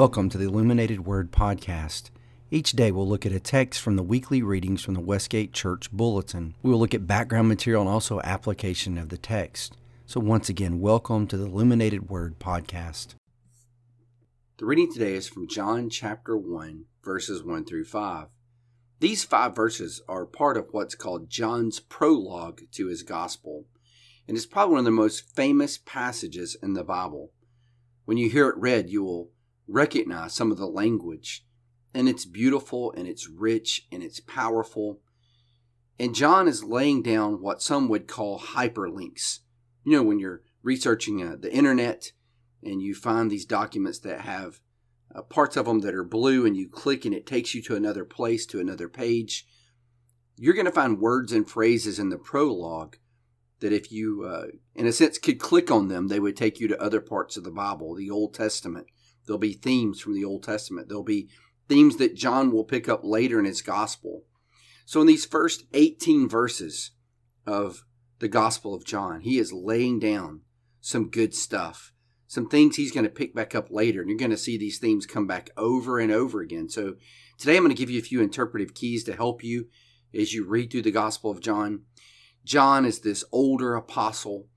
Welcome to the Illuminated Word Podcast. Each day we'll look at a text from the weekly readings from the Westgate Church Bulletin. We will look at background material and also application of the text. So, once again, welcome to the Illuminated Word Podcast. The reading today is from John chapter 1, verses 1 through 5. These five verses are part of what's called John's prologue to his gospel, and it's probably one of the most famous passages in the Bible. When you hear it read, you will recognize some of the language. And it's beautiful and it's rich and it's powerful. And John is laying down what some would call hyperlinks. You know, when you're researching uh, the internet and you find these documents that have uh, parts of them that are blue and you click and it takes you to another place, to another page, you're going to find words and phrases in the prologue that if you, uh, in a sense, could click on them, they would take you to other parts of the Bible, the Old Testament. There'll be themes from the Old Testament. There'll be themes that John will pick up later in his gospel. So, in these first 18 verses of the Gospel of John, he is laying down some good stuff, some things he's going to pick back up later. And you're going to see these themes come back over and over again. So, today I'm going to give you a few interpretive keys to help you as you read through the Gospel of John. John is this older apostle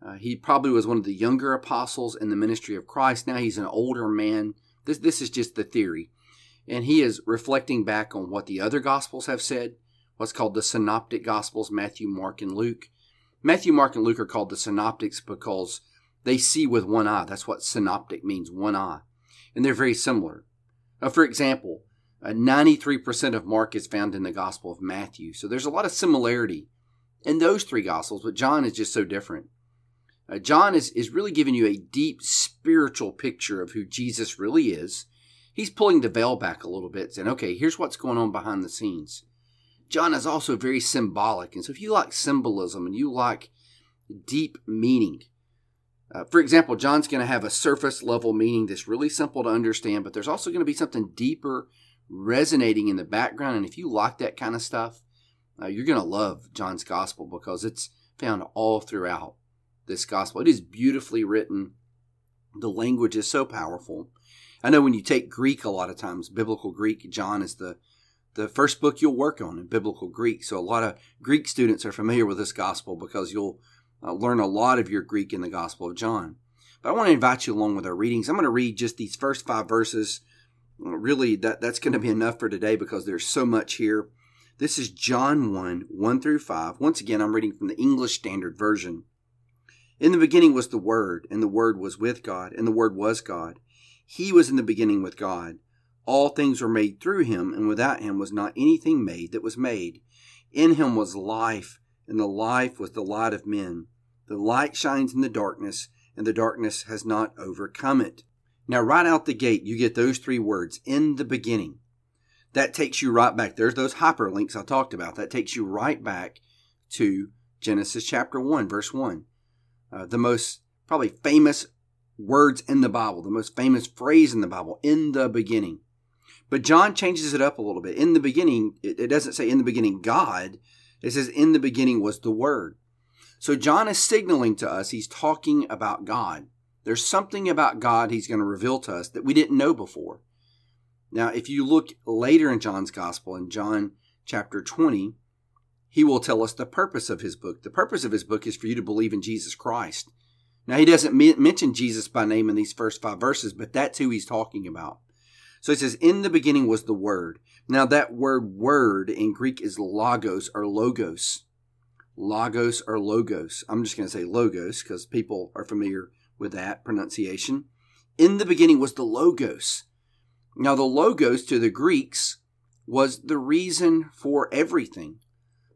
uh, he probably was one of the younger apostles in the ministry of Christ. Now he's an older man. This, this is just the theory. And he is reflecting back on what the other gospels have said, what's called the synoptic gospels Matthew, Mark, and Luke. Matthew, Mark, and Luke are called the synoptics because they see with one eye. That's what synoptic means, one eye. And they're very similar. Uh, for example, uh, 93% of Mark is found in the Gospel of Matthew. So there's a lot of similarity in those three Gospels, but John is just so different. Uh, John is, is really giving you a deep spiritual picture of who Jesus really is. He's pulling the veil back a little bit, saying, okay, here's what's going on behind the scenes. John is also very symbolic. And so if you like symbolism and you like deep meaning, uh, for example, John's going to have a surface level meaning that's really simple to understand, but there's also going to be something deeper resonating in the background. And if you like that kind of stuff, uh, you're going to love John's gospel because it's found all throughout this gospel. It is beautifully written. The language is so powerful. I know when you take Greek, a lot of times, biblical Greek, John is the the first book you'll work on in biblical Greek. So a lot of Greek students are familiar with this gospel because you'll uh, learn a lot of your Greek in the Gospel of John. But I want to invite you along with our readings. I'm going to read just these first five verses. Really, that, that's going to be enough for today because there's so much here. This is John 1, 1 through 5. Once again, I'm reading from the English Standard Version. In the beginning was the Word, and the Word was with God, and the Word was God. He was in the beginning with God. All things were made through him, and without him was not anything made that was made. In him was life, and the life was the light of men. The light shines in the darkness, and the darkness has not overcome it. Now, right out the gate, you get those three words in the beginning. That takes you right back. There's those hyperlinks I talked about. That takes you right back to Genesis chapter 1, verse 1 uh, the most probably famous words in the Bible, the most famous phrase in the Bible, in the beginning. But John changes it up a little bit. In the beginning, it, it doesn't say in the beginning God, it says in the beginning was the Word. So John is signaling to us he's talking about God. There's something about God he's going to reveal to us that we didn't know before. Now, if you look later in John's Gospel, in John chapter 20, he will tell us the purpose of his book. The purpose of his book is for you to believe in Jesus Christ. Now, he doesn't mention Jesus by name in these first five verses, but that's who he's talking about. So he says, In the beginning was the Word. Now, that word word in Greek is logos or logos. Logos or logos. I'm just going to say logos because people are familiar with that pronunciation. In the beginning was the logos. Now, the logos to the Greeks was the reason for everything.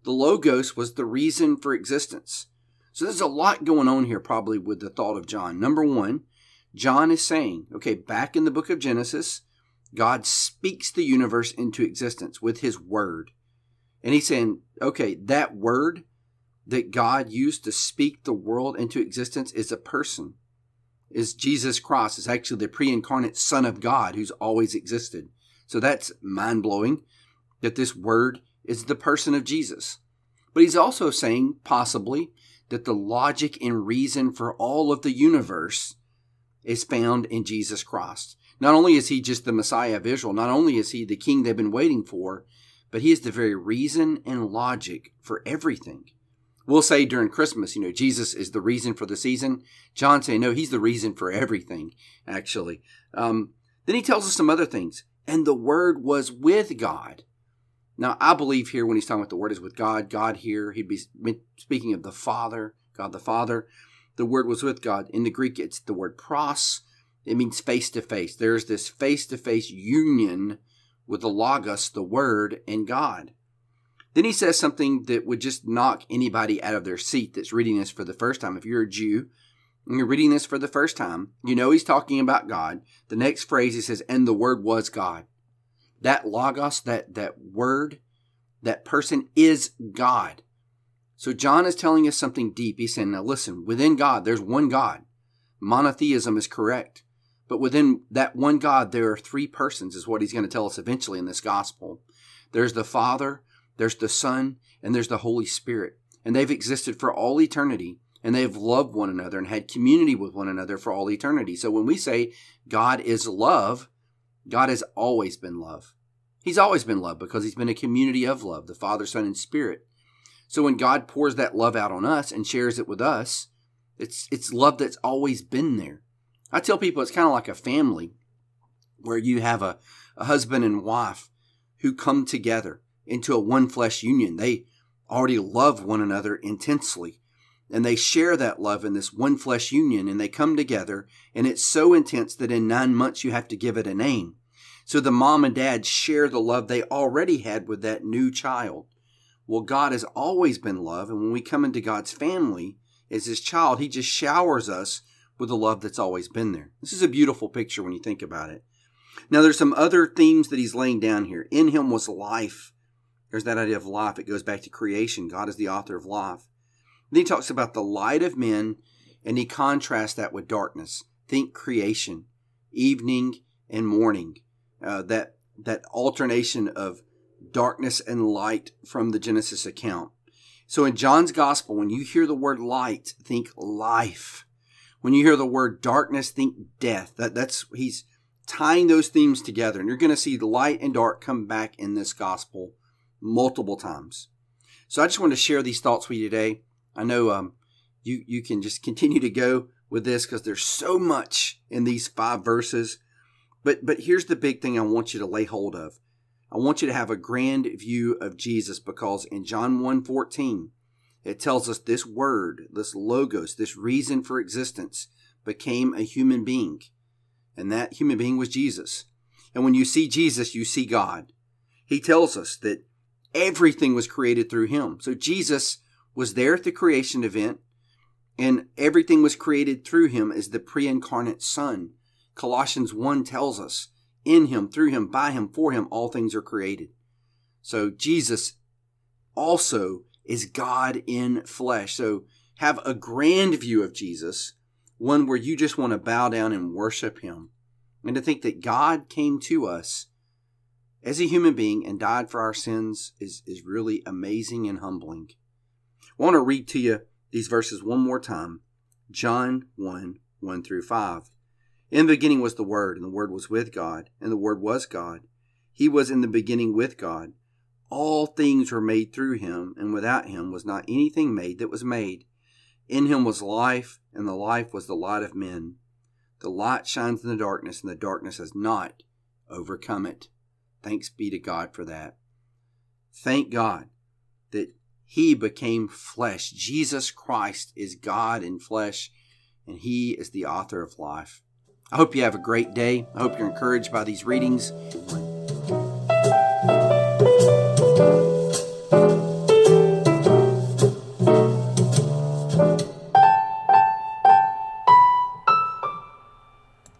The Logos was the reason for existence. So there's a lot going on here, probably, with the thought of John. Number one, John is saying, okay, back in the book of Genesis, God speaks the universe into existence with his word. And he's saying, okay, that word that God used to speak the world into existence is a person, is Jesus Christ, is actually the pre incarnate Son of God who's always existed. So that's mind blowing that this word is the person of Jesus. But he's also saying, possibly, that the logic and reason for all of the universe is found in Jesus Christ. Not only is he just the Messiah of Israel, not only is he the king they've been waiting for, but he is the very reason and logic for everything. We'll say during Christmas, you know, Jesus is the reason for the season. John say, no, he's the reason for everything, actually. Um, then he tells us some other things. And the Word was with God. Now, I believe here when he's talking about the Word is with God, God here, he'd be speaking of the Father, God the Father. The Word was with God. In the Greek, it's the word pros. It means face to face. There's this face to face union with the Logos, the Word, and God. Then he says something that would just knock anybody out of their seat that's reading this for the first time. If you're a Jew and you're reading this for the first time, you know he's talking about God. The next phrase he says, and the word was God. That logos, that, that word, that person is God. So John is telling us something deep. He's saying, now listen, within God, there's one God. Monotheism is correct. But within that one God, there are three persons, is what he's going to tell us eventually in this gospel. There's the Father, there's the Son, and there's the Holy Spirit. And they've existed for all eternity, and they've loved one another and had community with one another for all eternity. So when we say God is love, God has always been love. He's always been love because he's been a community of love, the Father, Son, and Spirit. So when God pours that love out on us and shares it with us, it's it's love that's always been there. I tell people it's kind of like a family where you have a, a husband and wife who come together into a one flesh union. They already love one another intensely. And they share that love in this one flesh union and they come together. And it's so intense that in nine months you have to give it a name. So the mom and dad share the love they already had with that new child. Well, God has always been love. And when we come into God's family as his child, he just showers us with the love that's always been there. This is a beautiful picture when you think about it. Now, there's some other themes that he's laying down here. In him was life there's that idea of life. It goes back to creation. God is the author of life. Then he talks about the light of men and he contrasts that with darkness. Think creation, evening and morning. Uh, that that alternation of darkness and light from the Genesis account. So in John's gospel, when you hear the word light, think life. When you hear the word darkness, think death. That that's he's tying those themes together, and you're going to see light and dark come back in this gospel multiple times. So I just want to share these thoughts with you today. I know um, you you can just continue to go with this because there's so much in these five verses. But but here's the big thing I want you to lay hold of. I want you to have a grand view of Jesus because in John 1:14 it tells us this word, this logos, this reason for existence became a human being. And that human being was Jesus. And when you see Jesus, you see God. He tells us that everything was created through him. So Jesus was there at the creation event, and everything was created through him as the pre incarnate Son. Colossians 1 tells us, in him, through him, by him, for him, all things are created. So Jesus also is God in flesh. So have a grand view of Jesus, one where you just want to bow down and worship him. And to think that God came to us as a human being and died for our sins is, is really amazing and humbling. I want to read to you these verses one more time. John 1 1 through 5. In the beginning was the Word, and the Word was with God, and the Word was God. He was in the beginning with God. All things were made through him, and without him was not anything made that was made. In him was life, and the life was the light of men. The light shines in the darkness, and the darkness has not overcome it. Thanks be to God for that. Thank God he became flesh. Jesus Christ is God in flesh, and He is the author of life. I hope you have a great day. I hope you're encouraged by these readings.